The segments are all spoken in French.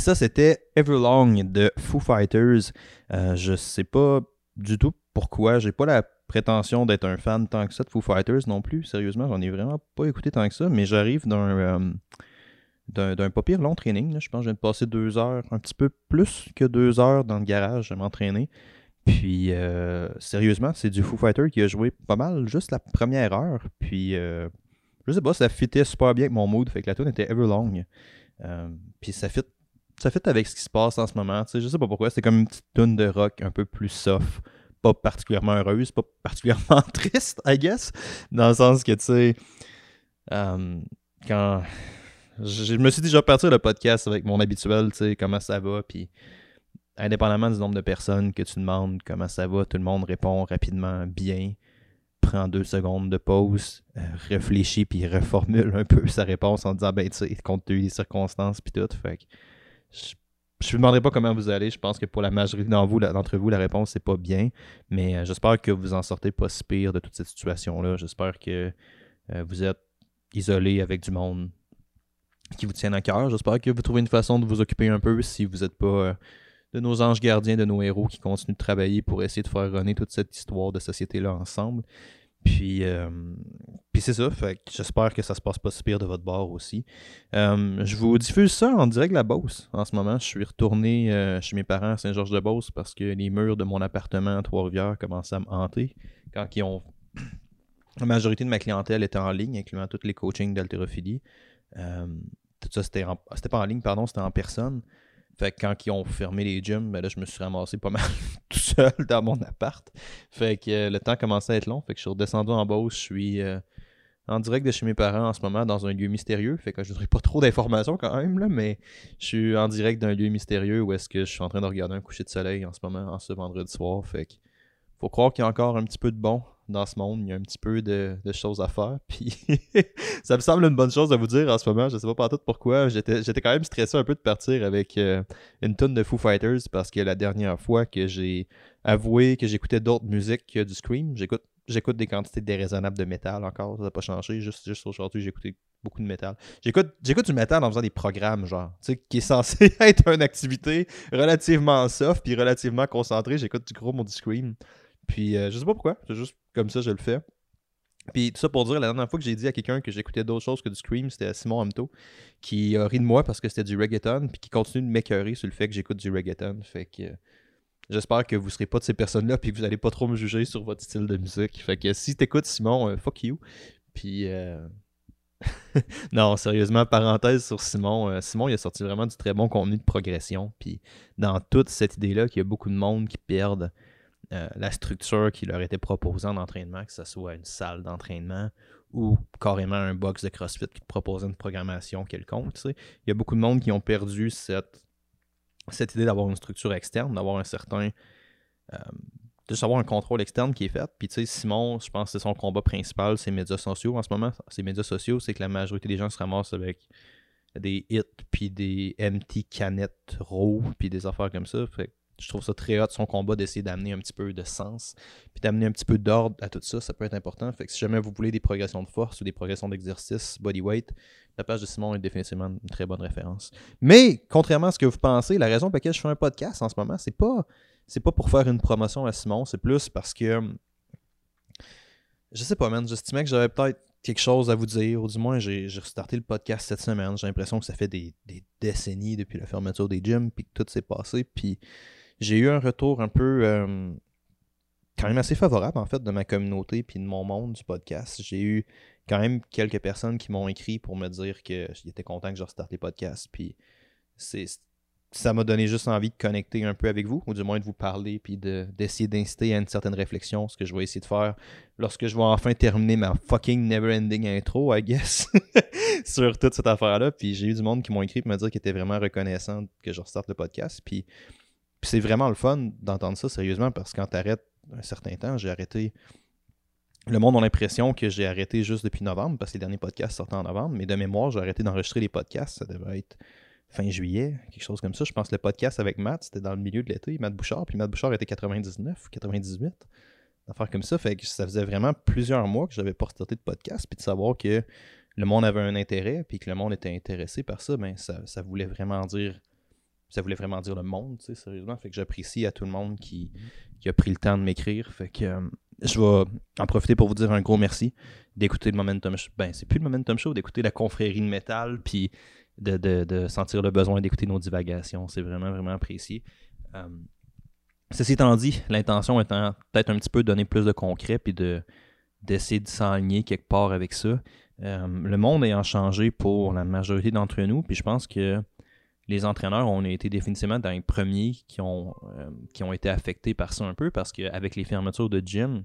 Ça, c'était Everlong de Foo Fighters. Euh, je sais pas du tout pourquoi. J'ai pas la prétention d'être un fan tant que ça de Foo Fighters non plus. Sérieusement, j'en ai vraiment pas écouté tant que ça, mais j'arrive d'un. Euh, d'un pas pire long training. Je pense que je viens de passer deux heures, un petit peu plus que deux heures dans le garage à m'entraîner. Puis, euh, sérieusement, c'est du Foo Fighter qui a joué pas mal juste la première heure. Puis, je sais pas, ça fitait super bien avec mon mood. Fait que la tune était Everlong. Puis, ça fit, ça fit avec ce qui se passe en ce moment. sais je sais pas pourquoi. C'est comme une petite tune de rock un peu plus soft. Pas particulièrement heureuse, pas particulièrement triste, I guess. Dans le sens que, tu sais, quand je, me suis déjà partir le podcast avec mon habituel, tu sais, comment ça va, puis indépendamment du nombre de personnes que tu demandes comment ça va, tout le monde répond rapidement bien, prend deux secondes de pause, euh, réfléchit, puis reformule un peu sa réponse en disant, ben, tu sais, compte tenu des circonstances, puis tout, fait je, je vous demanderai pas comment vous allez. Je pense que pour la majorité d'entre vous, la réponse c'est pas bien. Mais euh, j'espère que vous en sortez pas si pire de toute cette situation-là. J'espère que euh, vous êtes isolé avec du monde qui vous tiennent à cœur. J'espère que vous trouvez une façon de vous occuper un peu si vous n'êtes pas euh, de nos anges gardiens, de nos héros qui continuent de travailler pour essayer de faire runner toute cette histoire de société-là ensemble. Puis, euh, puis c'est ça, fait j'espère que ça se passe pas si pire de votre bord aussi. Euh, je vous diffuse ça en direct de la Beauce en ce moment. Je suis retourné chez mes parents à Saint-Georges-de-Beauce parce que les murs de mon appartement à Trois-Rivières commençaient à me hanter quand ils ont... La majorité de ma clientèle était en ligne, incluant tous les coachings d'haltérophilie. Tout ça, c'était, c'était pas en ligne, pardon, c'était en personne. Fait que quand ils ont fermé les gyms, ben là, je me suis ramassé pas mal tout seul dans mon appart. Fait que euh, le temps commençait à être long. Fait que je suis redescendu en bas. Je suis euh, en direct de chez mes parents en ce moment dans un lieu mystérieux. Fait que je n'aurai pas trop d'informations quand même, là, mais je suis en direct d'un lieu mystérieux où est-ce que je suis en train de regarder un coucher de soleil en ce moment, en ce vendredi soir. Fait que faut croire qu'il y a encore un petit peu de bon dans ce monde. Il y a un petit peu de, choses à faire. Puis ça me semble une bonne chose à vous dire en ce moment. Je sais pas pas tout pourquoi. J'étais, quand même stressé un peu de partir avec euh, une tonne de Foo Fighters parce que la dernière fois que j'ai avoué que j'écoutais d'autres musiques que du Scream, j'écoute, j'écoute des quantités déraisonnables de métal encore. Ça n'a pas changé. Juste, juste aujourd'hui, j'ai beaucoup de métal. J'écoute, du métal en faisant des programmes, genre, qui est censé être une activité relativement soft puis relativement concentrée. J'écoute du gros mon du Scream. Puis euh, je sais pas pourquoi, c'est juste comme ça je le fais. Puis tout ça pour dire, la dernière fois que j'ai dit à quelqu'un que j'écoutais d'autres choses que du Scream, c'était Simon Hamto, qui a ri de moi parce que c'était du reggaeton, puis qui continue de m'écœurer sur le fait que j'écoute du reggaeton. Fait que j'espère que vous serez pas de ces personnes-là, puis que vous allez pas trop me juger sur votre style de musique. Fait que si t'écoutes Simon, euh, fuck you. Puis euh, non, sérieusement, parenthèse sur Simon. Simon, il a sorti vraiment du très bon contenu de progression. Puis dans toute cette idée-là, qu'il y a beaucoup de monde qui perdent euh, la structure qui leur était proposée en entraînement, que ce soit une salle d'entraînement ou carrément un box de CrossFit qui te proposait une programmation quelconque. Il y a beaucoup de monde qui ont perdu cette, cette idée d'avoir une structure externe, d'avoir un certain. Euh, de savoir un contrôle externe qui est fait. Puis tu sais, Simon, je pense que c'est son combat principal, ses médias sociaux en ce moment. Ces médias sociaux, c'est que la majorité des gens se ramassent avec des hits, puis des empty canettes raw, puis des affaires comme ça. Fait je trouve ça très hot son combat d'essayer d'amener un petit peu de sens, puis d'amener un petit peu d'ordre à tout ça, ça peut être important. Fait que si jamais vous voulez des progressions de force ou des progressions d'exercice, bodyweight, la page de Simon est définitivement une très bonne référence. Mais contrairement à ce que vous pensez, la raison pour laquelle je fais un podcast en ce moment, c'est pas c'est pas pour faire une promotion à Simon, c'est plus parce que je sais pas, man, j'estimais que j'avais peut-être quelque chose à vous dire, ou du moins j'ai restarté le podcast cette semaine. J'ai l'impression que ça fait des, des, décennies depuis la fermeture des gyms, puis que tout s'est passé, puis j'ai eu un retour un peu euh, quand même assez favorable en fait de ma communauté puis de mon monde du podcast. J'ai eu quand même quelques personnes qui m'ont écrit pour me dire qu'ils étaient contents que je restarte les podcasts. Puis c'est ça m'a donné juste envie de connecter un peu avec vous, ou du moins de vous parler, puis d'essayer d'inciter à une certaine réflexion, ce que je vais essayer de faire lorsque je vais enfin terminer ma fucking never-ending intro, I guess, sur toute cette affaire-là. Puis j'ai eu du monde qui m'ont écrit pour me dire qu'ils étaient vraiment reconnaissants que je restarte le podcast. Puis puis c'est vraiment le fun d'entendre ça sérieusement parce que quand tu arrêtes un certain temps, j'ai arrêté. Le monde a l'impression que j'ai arrêté juste depuis novembre parce que les derniers podcasts sortaient en novembre, mais de mémoire, j'ai arrêté d'enregistrer les podcasts. Ça devait être fin juillet, quelque chose comme ça. Je pense que le podcast avec Matt, c'était dans le milieu de l'été, Matt Bouchard, puis Matt Bouchard était 99, 98, affaire comme ça. Fait que ça faisait vraiment plusieurs mois que j'avais pas starté de podcast, puis de savoir que le monde avait un intérêt, puis que le monde était intéressé par ça, ben ça, ça voulait vraiment dire ça voulait vraiment dire le monde, tu sais, sérieusement. Fait que j'apprécie à tout le monde qui, qui a pris le temps de m'écrire. Fait que euh, je vais en profiter pour vous dire un gros merci d'écouter le Momentum Show. Ben, c'est plus le Momentum Show, d'écouter la confrérie de métal, puis de, de, de sentir le besoin d'écouter nos divagations. C'est vraiment, vraiment apprécié. Euh, ceci étant dit, l'intention étant peut-être un petit peu de donner plus de concret, puis de, d'essayer de s'aligner quelque part avec ça. Euh, le monde ayant changé pour la majorité d'entre nous, puis je pense que les entraîneurs ont été définitivement dans les premiers qui ont, euh, qui ont été affectés par ça un peu, parce qu'avec les fermetures de gym,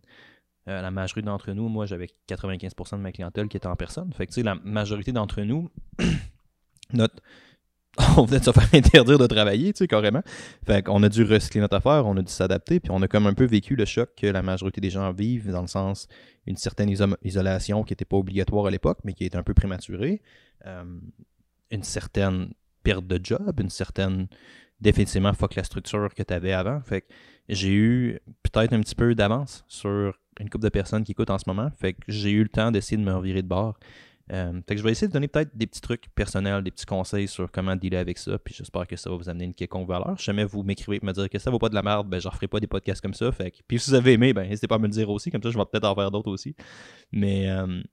euh, la majorité d'entre nous, moi j'avais 95% de ma clientèle qui était en personne. Fait que la majorité d'entre nous, notre, on venait de se faire interdire de travailler, tu sais, carrément. Fait qu'on a dû recycler notre affaire, on a dû s'adapter, puis on a comme un peu vécu le choc que la majorité des gens vivent, dans le sens une certaine isolation qui n'était pas obligatoire à l'époque, mais qui était un peu prématurée, euh, une certaine perte de job, une certaine définitivement fuck la structure que tu avais avant. Fait que j'ai eu peut-être un petit peu d'avance sur une couple de personnes qui écoutent en ce moment. Fait que j'ai eu le temps d'essayer de me revirer de bord. Euh, fait que je vais essayer de donner peut-être des petits trucs personnels, des petits conseils sur comment dealer avec ça, puis j'espère que ça va vous amener une quelconque valeur. Si jamais vous m'écrivez et me dire que ça vaut pas de la merde, ben je referai pas des podcasts comme ça. Fait que, puis si vous avez aimé, ben n'hésitez pas à me le dire aussi, comme ça je vais peut-être en faire d'autres aussi. Mais euh,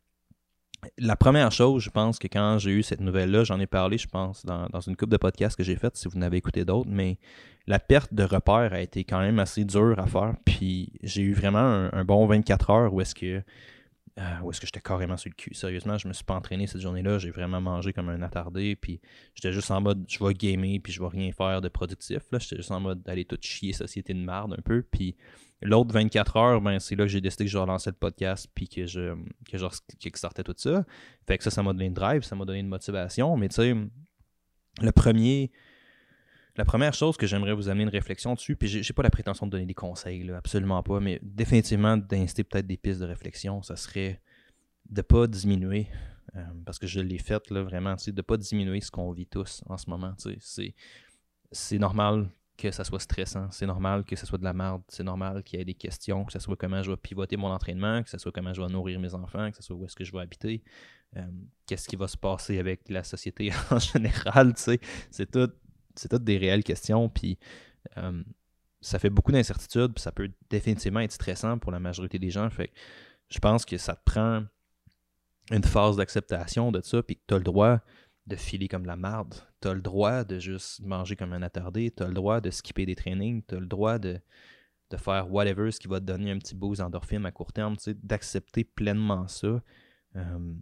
la première chose, je pense que quand j'ai eu cette nouvelle-là, j'en ai parlé, je pense, dans, une couple de podcasts que j'ai fait, si vous n'avez écouté d'autres, mais la perte de repère a été quand même assez dure à faire. Puis j'ai eu vraiment un, bon 24 heures où est-ce que euh, que j'étais carrément sur le cul. Sérieusement, je me suis pas entraîné cette journée-là. J'ai vraiment mangé comme un attardé. Puis j'étais juste en mode, je vais gamer, puis je vais rien faire de productif. J'étais juste en mode d'aller tout chier, société de merde un peu. Puis l'autre 24 heures, ben, c'est là que j'ai décidé que je relançais le podcast, puis que je, que tout ça. Fait que ça, ça m'a donné une drive, ça m'a donné une motivation. Mais tu sais, le premier la première chose que j'aimerais vous amener une réflexion dessus, puis j'ai pas la prétention de donner des conseils, absolument pas, mais définitivement d'inciter peut-être des pistes de réflexion, ça serait de pas diminuer, euh, parce que je l'ai fait là, vraiment, de pas diminuer ce qu'on vit tous en ce moment. C'est normal que ça soit stressant, c'est normal que ce soit de la merde, c'est normal qu'il y ait des questions, que ce soit comment je vais pivoter mon entraînement, que ce soit comment je vais nourrir mes enfants, que ce soit où est-ce que je vais habiter, euh, qu'est-ce qui va se passer avec la société en général, c'est tout c'est toutes des réelles questions, puis euh, ça fait beaucoup d'incertitudes, puis ça peut définitivement être stressant pour la majorité des gens. Fait je pense que ça te prend une phase d'acceptation de ça, puis que tu as le droit de filer comme la marde. Tu as le droit de juste manger comme un attardé, tu as le droit de skipper des trainings, tu as le droit de, faire whatever, ce qui va te donner un petit boost endorphine à court terme, d'accepter pleinement ça. Euh,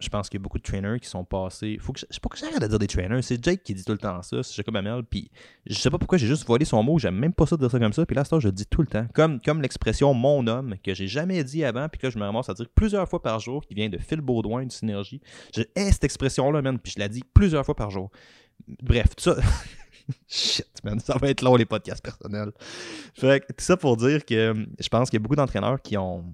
je pense qu'il y a beaucoup de trainers qui sont passés. Faut que je, sais pas que j'arrête de dire des trainers. C'est Jake qui dit tout le temps ça. C'est Jacob Amel. Puis je sais pas pourquoi j'ai juste volé son mot. J'aime même pas ça de dire ça comme ça. Puis là, ça, je le dis tout le temps. Comme, comme l'expression mon homme que j'ai jamais dit avant. Puis que je me ramasse à dire plusieurs fois par jour. Qui vient de Phil Baudouin de Synergie. Je hais cette expression-là, man. Puis je la dis plusieurs fois par jour. Bref, tout ça. Shit, man. Ça va être long, les podcasts personnels. Fait que tout ça pour dire que je pense qu'il y a beaucoup d'entraîneurs qui ont,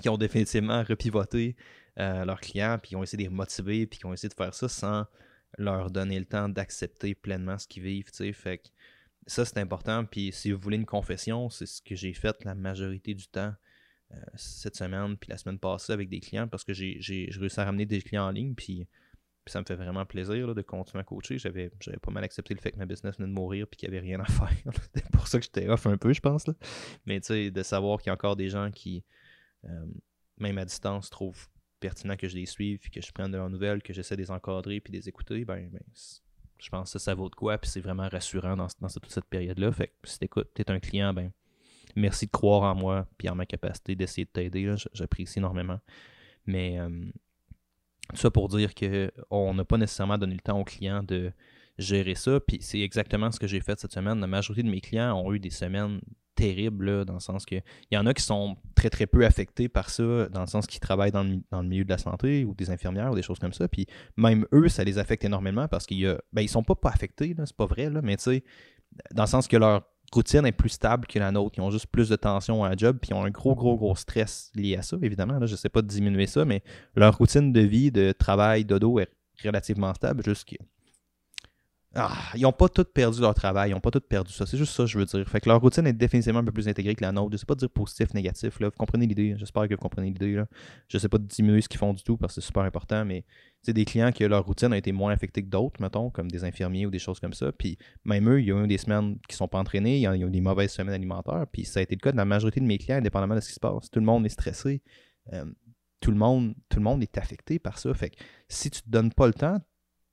qui ont définitivement repivoté euh, leurs clients, puis ils ont essayé de les motiver, puis ils ont essayé de faire ça sans leur donner le temps d'accepter pleinement ce qu'ils vivent. Fait que ça, c'est important. Puis si vous voulez une confession, c'est ce que j'ai fait la majorité du temps euh, cette semaine, puis la semaine passée avec des clients, parce que j'ai réussi à ramener des clients en ligne, puis, ça me fait vraiment plaisir de continuer à coacher. J'avais pas mal accepté le fait que ma business venait de mourir, puis qu'il n'y avait rien à faire. c'est pour ça que j'étais off un peu, je pense. Là. Mais tu sais, de savoir qu'il y a encore des gens qui, euh, même à distance, trouvent pertinent que je les suive, que je prenne de leurs nouvelles, que j'essaie de les encadrer, puis de les écouter, ben, ben je pense que ça, vaut de quoi, puis c'est vraiment rassurant dans, toute cette période-là. Fait si t'écoutes, t'es un client, ben merci de croire en moi, puis en ma capacité d'essayer de t'aider, j'apprécie énormément. Mais euh, tout ça pour dire qu'on n'a pas nécessairement donné le temps aux clients de gérer ça, puis c'est exactement ce que j'ai fait cette semaine. La majorité de mes clients ont eu des semaines terrible, dans le sens que il y en a qui sont très très peu affectés par ça, dans le sens qu'ils travaillent dans le, milieu de la santé ou des infirmières ou des choses comme ça. Puis même eux, ça les affecte énormément parce qu'ils ben, ils sont pas pas affectés, c'est pas vrai, là, mais tu sais, dans le sens que leur routine est plus stable que la nôtre. Ils ont juste plus de tension à la job, puis ils ont un gros, gros, gros stress lié à ça, évidemment. Là, je sais pas diminuer ça, mais leur routine de vie, de travail, dodo est relativement stable, juste ah, ils n'ont pas tous perdu leur travail, ils n'ont pas tous perdu ça. C'est juste ça, je veux dire. Fait que leur routine est définitivement un peu plus intégrée que la nôtre. Je sais pas dire positif, négatif. Là. Vous comprenez l'idée. J'espère que vous comprenez l'idée. Je sais pas diminuer ce qu'ils font du tout parce que c'est super important, mais c'est des clients que leur routine a été moins affectée que d'autres, mettons, comme des infirmiers ou des choses comme ça. Puis même eux, il y a eu des semaines qui sont pas entraînés, il y a eu des mauvaises semaines alimentaires. Puis ça a été le cas de la majorité de mes clients, indépendamment de ce qui se passe. Tout le monde est stressé. Euh, tout le monde, tout le monde est affecté par ça. Fait que si tu te donnes pas le temps,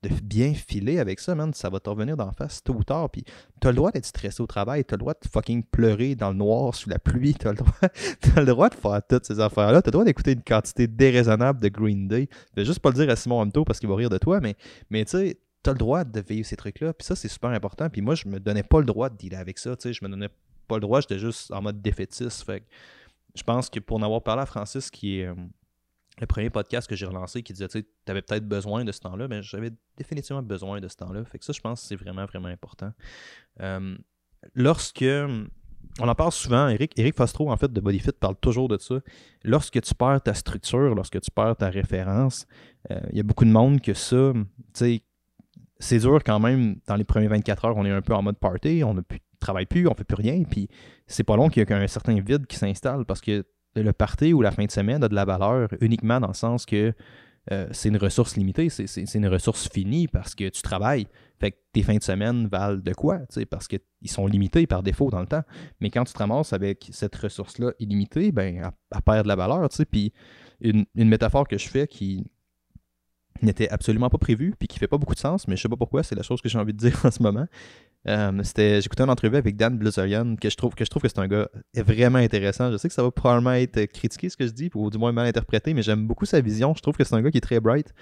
de bien filer avec ça, man, ça va te revenir d'en face tôt ou tard. Puis t'as le droit d'être stressé au travail, t'as le droit de fucking pleurer dans le noir sous la pluie, t'as le droit, as le droit de faire toutes ces affaires-là, t'as le droit d'écouter une quantité déraisonnable de Green Day. Je vais juste pas le dire à Simon Hamto parce qu'il va rire de toi, mais, mais tu sais, t'as le droit de vivre ces trucs-là. Puis ça, c'est super important. Puis moi, je me donnais pas le droit de dealer avec ça, tu sais, je me donnais pas le droit, j'étais juste en mode défaitiste. Fait je pense que pour en avoir parlé à Francis, qui est. Le premier podcast que j'ai relancé qui disait, tu avais peut-être besoin de ce temps-là, mais j'avais définitivement besoin de ce temps-là. Fait que ça, je pense que c'est vraiment, vraiment important. Euh, lorsque, on en parle souvent, Eric, Eric en fait, de Bodyfit, parle toujours de ça. Lorsque tu perds ta structure, lorsque tu perds ta référence, euh, il y a beaucoup de monde que ça, tu sais, c'est dur quand même, dans les premiers 24 heures, on est un peu en mode party, on ne travaille plus, on fait plus rien, puis c'est pas long qu'il y a un certain vide qui s'installe parce que le party ou la fin de semaine a de la valeur uniquement dans le sens que euh, c'est une ressource limitée, c'est une ressource finie parce que tu travailles. Fait que tes fins de semaine valent de quoi? Parce qu'ils sont limités par défaut dans le temps. Mais quand tu te ramasses avec cette ressource-là illimitée, ben, elle, perd de la valeur. Puis une, une, métaphore que je fais qui n'était absolument pas prévue, puis qui fait pas beaucoup de sens, mais je sais pas pourquoi, c'est la chose que j'ai envie de dire en ce moment. Euh, c'était, j'écoutais une entrevue avec Dan Blizzarian que je trouve que je trouve que c'est un gars vraiment intéressant. Je sais que ça va probablement être critiqué ce que je dis, ou du moins mal interprété, mais j'aime beaucoup sa vision. Je trouve que c'est un gars qui est très bright.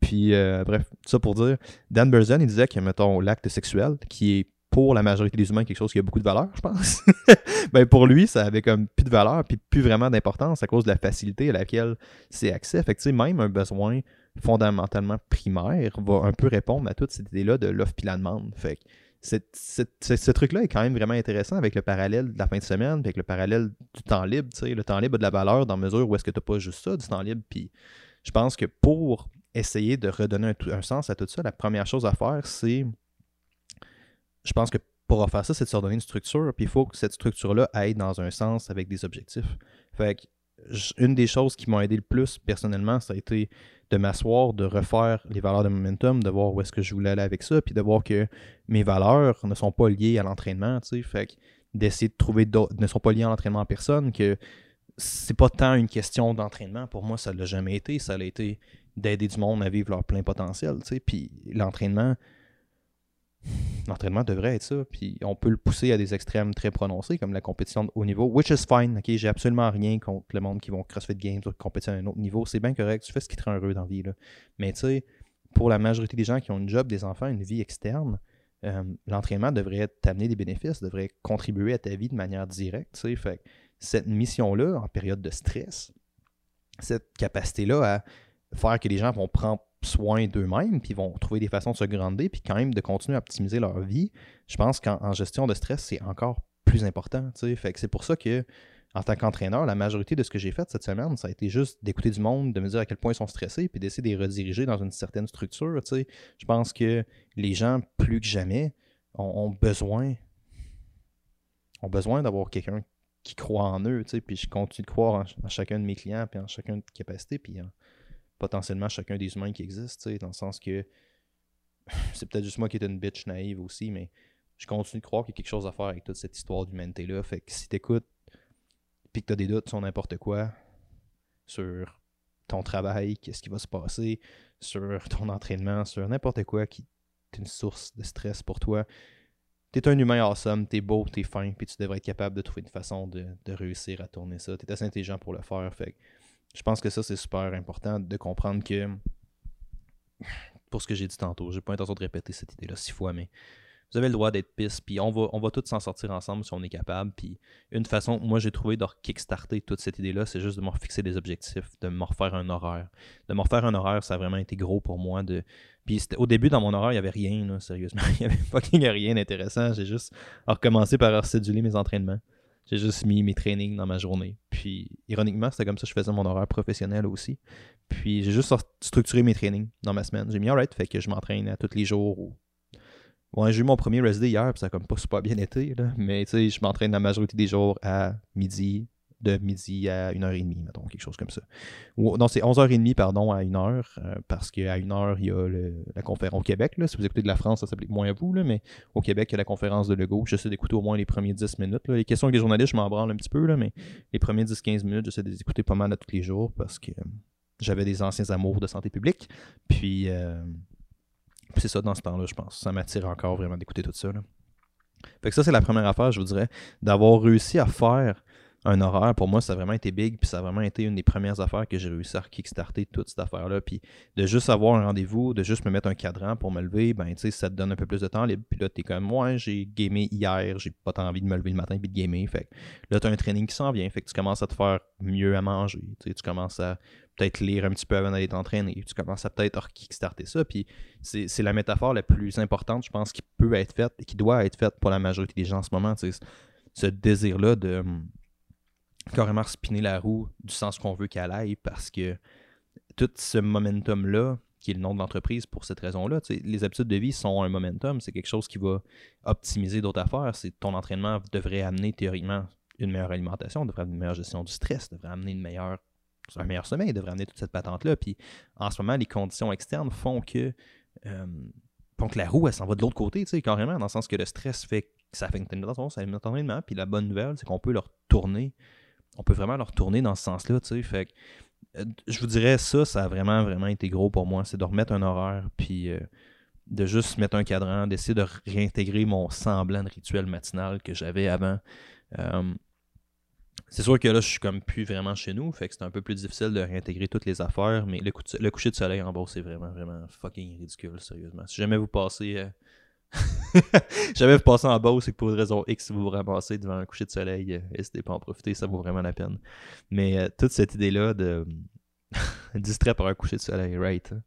Puis euh, bref, tout ça pour dire, Dan Blizzarian il disait que mettons l'acte sexuel, qui est pour la majorité des humains quelque chose qui a beaucoup de valeur, je pense. ben pour lui, ça avait comme plus de valeur, puis plus vraiment d'importance à cause de la facilité à laquelle c'est accès. Fait que même un besoin fondamentalement primaire va un peu répondre à toute cette idée-là de l'offre puis la demande. Fait que ce truc-là est quand même vraiment intéressant avec le parallèle de la fin de semaine, avec le parallèle du temps libre. Le temps libre a de la valeur dans mesure où est-ce que tu n'as pas juste ça, du temps libre. Puis je pense que pour essayer de redonner un, sens à tout ça, la première chose à faire, c'est. Je pense que pour faire ça, c'est de se redonner une structure. Puis il faut que cette structure-là aille dans un sens avec des objectifs. Fait que une des choses qui m'ont aidé le plus personnellement, ça a été de m'asseoir, de refaire les valeurs de momentum, de voir où est-ce que je voulais aller avec ça, puis de voir que mes valeurs ne sont pas liées à l'entraînement, tu sais, fait d'essayer de trouver d'autres, ne sont pas liées à l'entraînement en personne, que c'est pas tant une question d'entraînement, pour moi ça l'a jamais été, ça a été d'aider du monde à vivre leur plein potentiel, tu sais, puis l'entraînement, L'entraînement devrait être ça, puis on peut le pousser à des extrêmes très prononcés, comme la compétition de haut niveau, which is fine, ok, j'ai absolument rien contre le monde qui vont CrossFit Games ou compétition à un autre niveau, c'est bien correct, tu fais ce qui te rend heureux dans la vie, là. Mais tu sais, pour la majorité des gens qui ont une job, des enfants, une vie externe, euh, l'entraînement devrait t'amener des bénéfices, devrait contribuer à ta vie de manière directe, tu sais, fait cette mission-là, en période de stress, cette capacité-là à faire que les gens vont prendre soin d'eux-mêmes, puis vont trouver des façons de se grandir, puis quand même de continuer à optimiser leur vie, je pense qu'en gestion de stress, c'est encore plus important. C'est pour ça que, en tant qu'entraîneur, la majorité de ce que j'ai fait cette semaine, ça a été juste d'écouter du monde, de me dire à quel point ils sont stressés, puis d'essayer de les rediriger dans une certaine structure. Je pense que les gens, plus que jamais, ont, besoin ont besoin d'avoir quelqu'un qui croit en eux, puis je continue de croire en, chacun de mes clients, puis en chacun de capacités, puis potentiellement chacun des humains qui existent, dans le sens que c'est peut-être juste moi qui est une bitch naïve aussi, mais je continue de croire qu'il y a quelque chose à faire avec toute cette histoire d'humanité-là. Fait que si t'écoutes puis que t'as des doutes sur n'importe quoi, sur ton travail, qu'est-ce qui va se passer, sur ton entraînement, sur n'importe quoi qui est une source de stress pour toi, t'es un humain awesome, t'es beau, t'es fin, puis tu devrais être capable de trouver une façon de, de réussir à tourner ça. T'es assez intelligent pour le faire. Fait que je pense que ça, c'est super important de comprendre que, pour ce que j'ai dit tantôt, j'ai pas l'intention de répéter cette idée-là six fois, mais vous avez le droit d'être pisse, puis on va, on va tous s'en sortir ensemble si on est capable. Puis une façon, moi j'ai trouvé de kickstarter toute cette idée-là, c'est juste de me refixer des objectifs, de me refaire un horaire. De me refaire un horaire, ça a vraiment été gros pour moi. De... Puis au début, dans mon horaire, il n'y avait rien, sérieusement. Il n'y avait fucking rien d'intéressant. J'ai juste recommencé par recéduler mes entraînements. J'ai juste mis mes trainings dans ma journée. Puis, ironiquement, c'était comme ça que je faisais mon horaire professionnel aussi. Puis, j'ai juste structuré mes trainings dans ma semaine. J'ai mis alright, fait que je m'entraîne à tous les jours ou Ouais, j'ai eu mon premier rest day hier, puis ça a comme pas super bien été, là. Mais tu sais, je m'entraîne la majorité des jours à midi, de midi à 1h30, mettons, quelque chose comme ça. Non, c'est 11h30, pardon, à 1h, euh, parce qu'à 1h, il y a la conférence au Québec. Là, si vous écoutez de la France, ça s'applique moins à vous, là, mais au Québec, il y a la conférence de Legault. J'essaie d'écouter au moins les premiers 10 minutes. Les questions les journalistes, je m'en branle un petit peu, mais les premiers 10-15 minutes, j'essaie d'écouter pas mal à tous les jours parce que j'avais des anciens amours de santé publique. Puis, euh, c'est ça dans ce temps-là, je pense. Ça m'attire encore vraiment d'écouter tout ça. Fait que ça, c'est la première affaire, je vous dirais, d'avoir réussi à faire un horaire, pour moi, ça a vraiment été big, puis ça a vraiment été une des premières affaires que j'ai réussi à kickstarter toute cette affaire-là. Puis de juste avoir un rendez-vous, de juste me mettre un cadran pour me lever, ben tu sais, ça te donne un peu plus de temps. Puis là, t'es comme, moi, j'ai gamé hier, j'ai pas tant envie de me lever le matin puis de gamer. Fait que là, t'as un training qui s'en vient, fait que tu commences à te faire mieux à manger. Tu commences à peut-être lire un petit peu avant d'aller t'entraîner. Tu commences à peut-être kickstarter ça. Puis c'est la métaphore la plus importante, je pense, qui peut être faite et qui doit être faite pour la majorité des gens en ce moment. Ce désir-là de carrément spinner la roue du sens qu'on veut qu'elle aille parce que tout ce momentum-là, qui est le nom de l'entreprise pour cette raison-là, les habitudes de vie sont un momentum, c'est quelque chose qui va optimiser d'autres affaires. Ton entraînement devrait amener théoriquement une meilleure alimentation, devrait amener une meilleure gestion du stress, devrait amener une meilleure, un meilleur sommeil, devrait amener toute cette patente-là. Puis en ce moment, les conditions externes font que, euh, font que la roue, elle s'en va de l'autre côté, carrément, dans le sens que le stress fait que ça fait une tension, ça notre entraînement. Puis la bonne nouvelle, c'est qu'on peut leur tourner on peut vraiment le retourner dans ce sens-là, tu sais. Fait euh, je vous dirais ça, ça a vraiment, vraiment été gros pour moi. C'est de remettre un horaire, puis euh, de juste mettre un cadran, d'essayer de réintégrer mon semblant de rituel matinal que j'avais avant. Euh, c'est sûr que là, je suis comme plus vraiment chez nous, fait que c'est un peu plus difficile de réintégrer toutes les affaires, mais le, coucher de soleil en bas, c'est vraiment, vraiment fucking ridicule, sérieusement. Si jamais vous passez Jamais vous passez en Beauce c'est que pour une raison X, vous vous ramassez devant un coucher de soleil, euh, n'hésitez pas à en profiter, ça vaut vraiment la peine. Mais euh, toute cette idée-là de distrait par un coucher de soleil, right? Hein.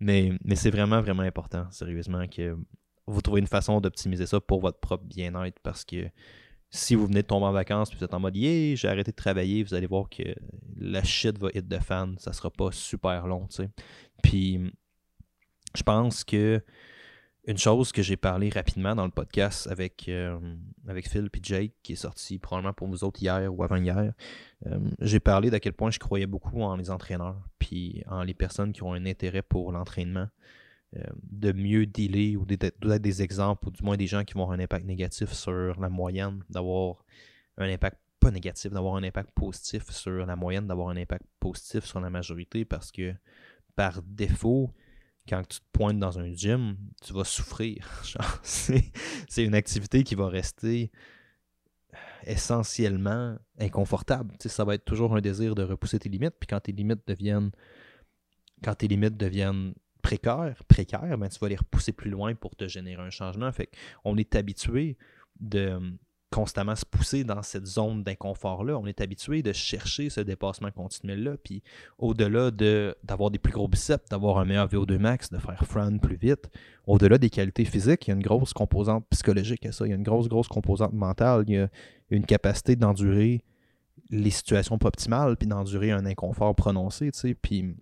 Mais, mais c'est vraiment, vraiment important, sérieusement, que vous trouvez une façon d'optimiser ça pour votre propre bien-être parce que si vous venez de tomber en vacances et vous êtes en mode yeah, j'ai arrêté de travailler, vous allez voir que la shit va hit de fan, ça sera pas super long, tu sais. Puis je pense que une chose que j'ai parlé rapidement dans le podcast avec, euh, avec Phil et Jake, qui est sorti probablement pour vous autres hier ou avant-hier, euh, j'ai parlé d'à quel point je croyais beaucoup en les entraîneurs, puis en les personnes qui ont un intérêt pour l'entraînement, euh, de mieux dealer ou d'être des exemples, ou du moins des gens qui vont avoir un impact négatif sur la moyenne, d'avoir un impact pas négatif, d'avoir un impact positif sur la moyenne, d'avoir un impact positif sur la majorité, parce que par défaut, quand tu te pointes dans un gym, tu vas souffrir. c'est une activité qui va rester essentiellement inconfortable. ça va être toujours un désir de repousser tes limites. Puis quand tes limites deviennent quand tes limites deviennent précaires, précaires, ben, tu vas les repousser plus loin pour te générer un changement. Fait on est habitué de constamment se pousser dans cette zone d'inconfort-là. On est habitué de chercher ce dépassement continuel-là. Puis au-delà de, d'avoir des plus gros biceps, d'avoir un meilleur VO2 max, de faire front plus vite, au-delà des qualités physiques, il y a une grosse composante psychologique à ça. Il y a une grosse, grosse composante mentale. Il y a une capacité d'endurer les situations pas optimales, puis d'endurer un inconfort prononcé. Tu sais. Puis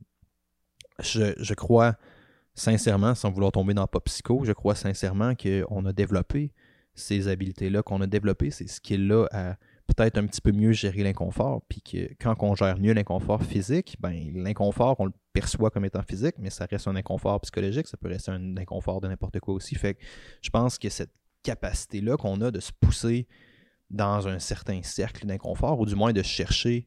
je, je crois sincèrement, sans vouloir tomber dans pas psycho, je crois sincèrement qu'on a développé ces habiletés-là qu'on a développées, ces skills-là à peut-être un petit peu mieux gérer l'inconfort, puis que quand on gère mieux l'inconfort physique, ben l'inconfort, on le perçoit comme étant physique, mais ça reste un inconfort psychologique, ça peut rester un inconfort de n'importe quoi aussi. Fait que je pense que cette capacité-là qu'on a de se pousser dans un certain cercle d'inconfort, ou du moins de chercher,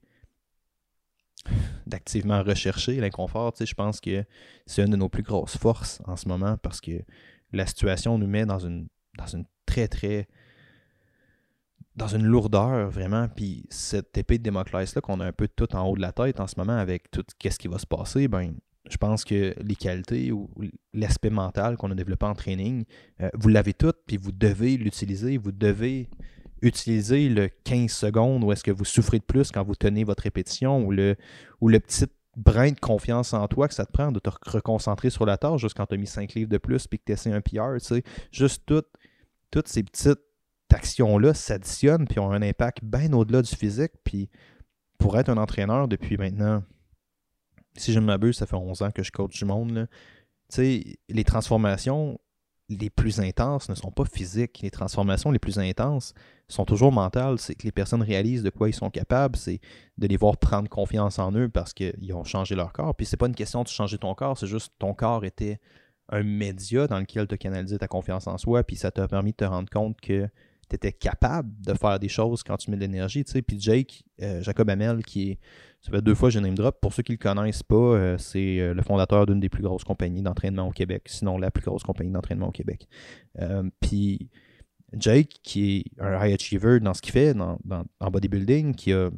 d'activement rechercher l'inconfort, je pense que c'est une de nos plus grosses forces en ce moment parce que la situation nous met dans une, dans une très, très. dans une lourdeur, vraiment. Puis cette épée de Démoclès-là, qu'on a un peu tout en haut de la tête en ce moment avec tout qu'est-ce qui va se passer, ben. Je pense que les qualités ou l'aspect mental qu'on a développé en training, euh, vous l'avez tout, puis vous devez l'utiliser. Vous devez utiliser le 15 secondes où est-ce que vous souffrez de plus quand vous tenez votre répétition ou le, ou le petit brin de confiance en toi que ça te prend de te reconcentrer sur la tâche juste quand tu as mis 5 livres de plus puis que tu essaies un PR. Tu sais. Juste tout toutes ces petites actions-là s'additionnent puis ont un impact bien au-delà du physique. Puis pour être un entraîneur depuis maintenant, si je ne m'abuse, ça fait 11 ans que je coach du monde. Tu sais, les transformations, les plus intenses ne sont pas physiques. Les transformations les plus intenses sont toujours mentales. C'est que les personnes réalisent de quoi ils sont capables. C'est de les voir prendre confiance en eux parce qu'ils ont changé leur corps. Puis c'est pas une question de changer ton corps, c'est juste ton corps était un média dans lequel tu as canalisé ta confiance en soi. Puis ça t'a permis de te rendre compte que tu étais capable de faire des choses quand tu mets de l'énergie. Puis Jake, euh, Jacob Hamel, qui est ça deux fois que j'ai name drop. Pour ceux qui ne le connaissent pas, euh, c'est euh, le fondateur d'une des plus grosses compagnies d'entraînement au Québec, sinon la plus grosse compagnie d'entraînement au Québec. Puis Jake, qui est un high achiever dans ce qu'il fait dans, en bodybuilding, qui a,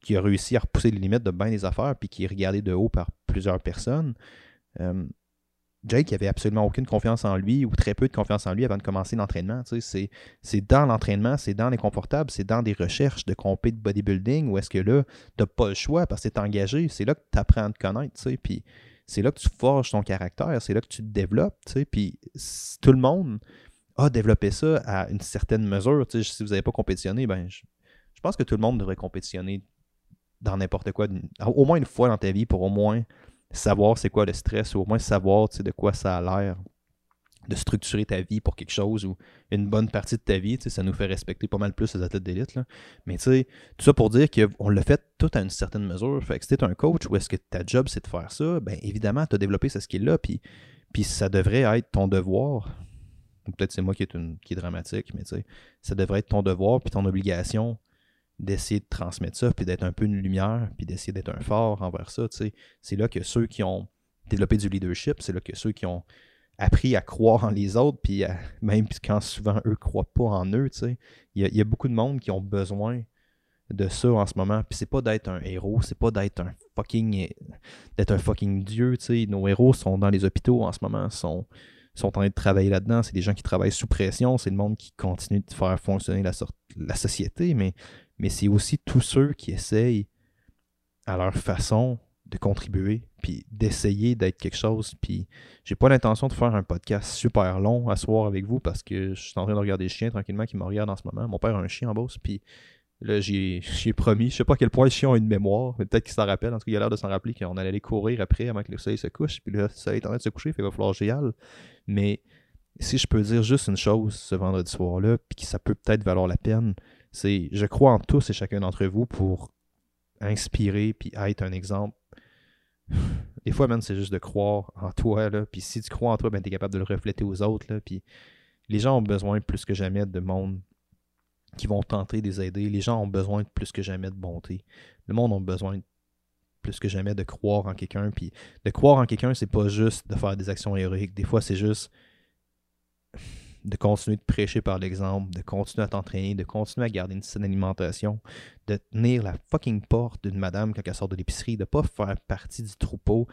qui a réussi à repousser les limites de bien des affaires, puis qui est regardé de haut par plusieurs personnes. Jake avait absolument aucune confiance en lui ou très peu de confiance en lui avant de commencer l'entraînement. c'est, dans l'entraînement, c'est dans les confortables, c'est dans des recherches de compé de bodybuilding où est-ce que là, tu n'as pas le choix parce que tu es engagé. C'est là que tu apprends à te connaître. Puis c'est là que tu forges ton caractère, c'est là que tu te développes. Puis tout le monde a développé ça à une certaine mesure. Si vous n'avez pas compétitionné, ben, je, je pense que tout le monde devrait compétitionner dans n'importe quoi, au moins une fois dans ta vie pour au moins savoir c'est quoi le stress, ou au moins savoir de quoi ça a l'air, de structurer ta vie pour quelque chose ou une bonne partie de ta vie, ça nous fait respecter pas mal plus les athlètes d'élite. Mais tu sais, tout ça pour dire qu'on l'a fait tout à une certaine mesure. Fait que si tu un coach ou est-ce que ta job c'est de faire ça, ben évidemment, tu as développé ce skill-là, puis, puis ça devrait être ton devoir. Peut-être c'est moi qui est, une, qui est dramatique, mais ça devrait être ton devoir puis ton obligation d'essayer de transmettre ça, puis d'être un peu une lumière, puis d'essayer d'être un phare envers ça. C'est là que ceux qui ont développé du leadership, c'est là que ceux qui ont appris à croire en les autres, puis même quand souvent eux ne croient pas en eux, il y, a beaucoup de monde qui ont besoin de ça en ce moment. Puis c'est pas d'être un héros, c'est pas d'être un fucking d'être un fucking dieu. Nos héros sont dans les hôpitaux en ce moment, sont, sont en train de travailler là-dedans. C'est des gens qui travaillent sous pression, c'est le monde qui continue de faire fonctionner la, la société, mais mais c'est aussi tous ceux qui essayent à leur façon de contribuer, puis d'essayer d'être quelque chose. Puis j'ai pas l'intention de faire un podcast super long à soir avec vous parce que je suis en train de regarder le chien tranquillement qui me regarde en ce moment. Mon père a un chien en bosse, puis là j'ai promis, je sais pas à quel point le chien a une mémoire, mais peut-être qu'il s'en rappelle. En tout cas, il a l'air de s'en rappeler qu'on allait aller courir après avant que le soleil se couche. Puis là, le soleil est en train de se coucher, il va falloir j'y. Mais si je peux dire juste une chose ce vendredi soir-là, puis que ça peut peut-être valoir la peine, je crois en tous et chacun d'entre vous pour inspirer puis être un exemple. Des fois, même, c'est juste de croire en toi. Là, puis si tu crois en toi, ben, tu es capable de le refléter aux autres. Puis les gens ont besoin plus que jamais de monde qui vont tenter de les aider. Les gens ont besoin plus que jamais de bonté. Le monde a besoin plus que jamais de croire en quelqu'un. Puis de croire en quelqu'un, c'est pas juste de faire des actions héroïques. Des fois, c'est juste de continuer de prêcher par l'exemple, de continuer à t'entraîner, de continuer à garder une saine alimentation, de tenir la fucking porte d'une madame quand elle sort de l'épicerie, de pas faire partie du troupeau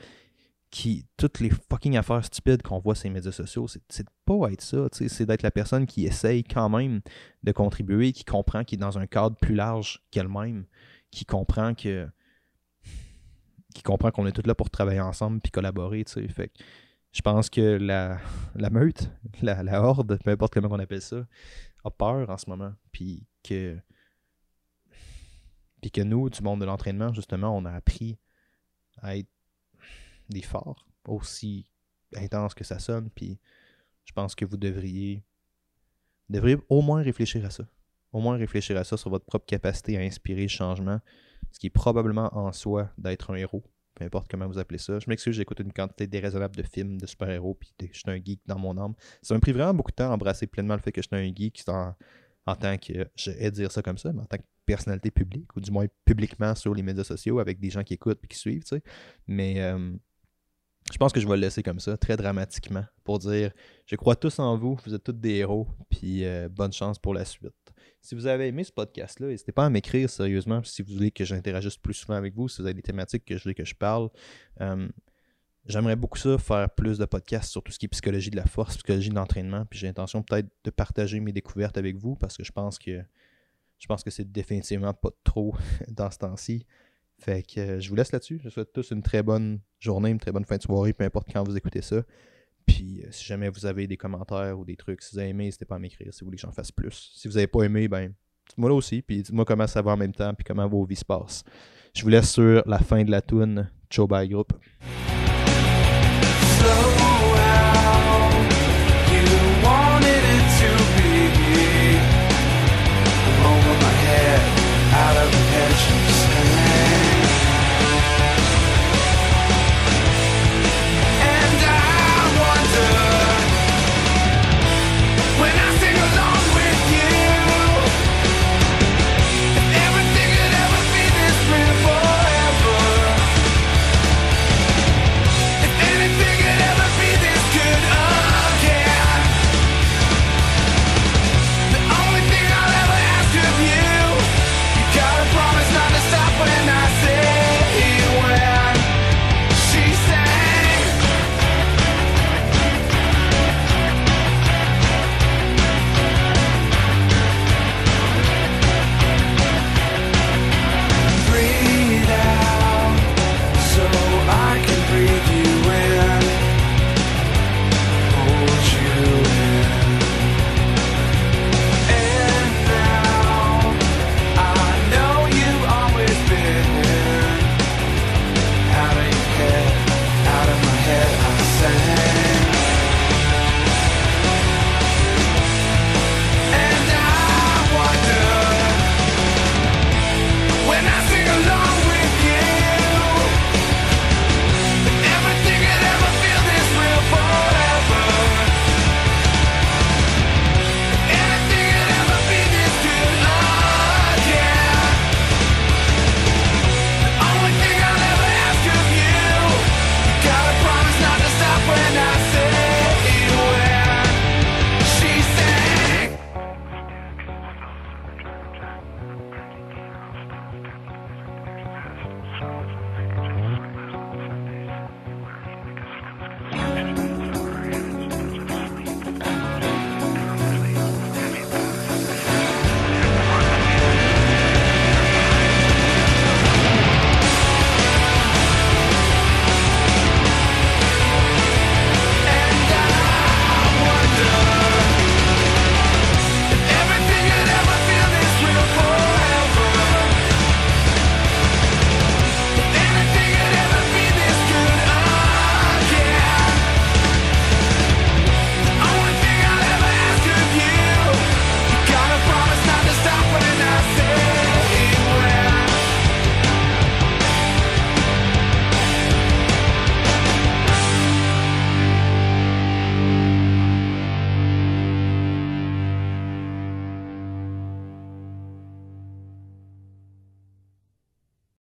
qui, toutes les fucking affaires stupides qu'on voit sur les médias sociaux, c'est de pas être ça, c'est d'être la personne qui essaye quand même de contribuer, qui comprend qu'il est dans un cadre plus large qu'elle-même, qui comprend que qui comprend qu'on est tous là pour travailler ensemble puis collaborer, tu sais. Fait je pense que la, meute, la, horde, peu importe comment on appelle ça, a peur en ce moment. Puis que, puis que nous, du monde de l'entraînement, justement, on a appris à être des forts, aussi intenses que ça sonne. Puis je pense que vous devriez, devriez au moins réfléchir à ça. Au moins réfléchir à ça sur votre propre capacité à inspirer le changement, ce qui est probablement en soi d'être un héros peu importe comment vous appelez ça. Je m'excuse, j'écoute une quantité déraisonnable de films de super-héros, puis je suis un geek dans mon âme. Ça m'a pris vraiment beaucoup de temps à embrasser pleinement le fait que je suis un geek en, tant que, je hais dire ça comme ça, mais en tant que personnalité publique, ou du moins publiquement sur les médias sociaux avec des gens qui écoutent et qui suivent, tu sais. Mais euh, je pense que je vais le laisser comme ça, très dramatiquement, pour dire je crois tous en vous, vous êtes tous des héros, puis euh, bonne chance pour la suite. Si vous avez aimé ce podcast-là, n'hésitez pas à m'écrire sérieusement si vous voulez que j'interagisse plus souvent avec vous, si vous avez des thématiques que je que je parle. Euh, j'aimerais beaucoup ça, faire plus de podcasts sur tout ce qui est psychologie de la force, psychologie de l'entraînement, puis j'ai l'intention peut-être de partager mes découvertes avec vous parce que je pense que je pense que c'est définitivement pas trop dans ce temps-ci. Fait que euh, je vous laisse là-dessus. Je vous souhaite tous une très bonne journée, une très bonne fin de soirée, peu importe quand vous écoutez ça. Puis, euh, si jamais vous avez des commentaires ou des trucs, si vous avez aimé, n'hésitez pas à m'écrire si vous voulez que j'en fasse plus. Si vous n'avez pas aimé, ben, dites-moi là aussi, puis dites-moi comment ça va en même temps, puis comment vos vies se passent. Je vous laisse sur la fin de la toune. Ciao, bye, groupe.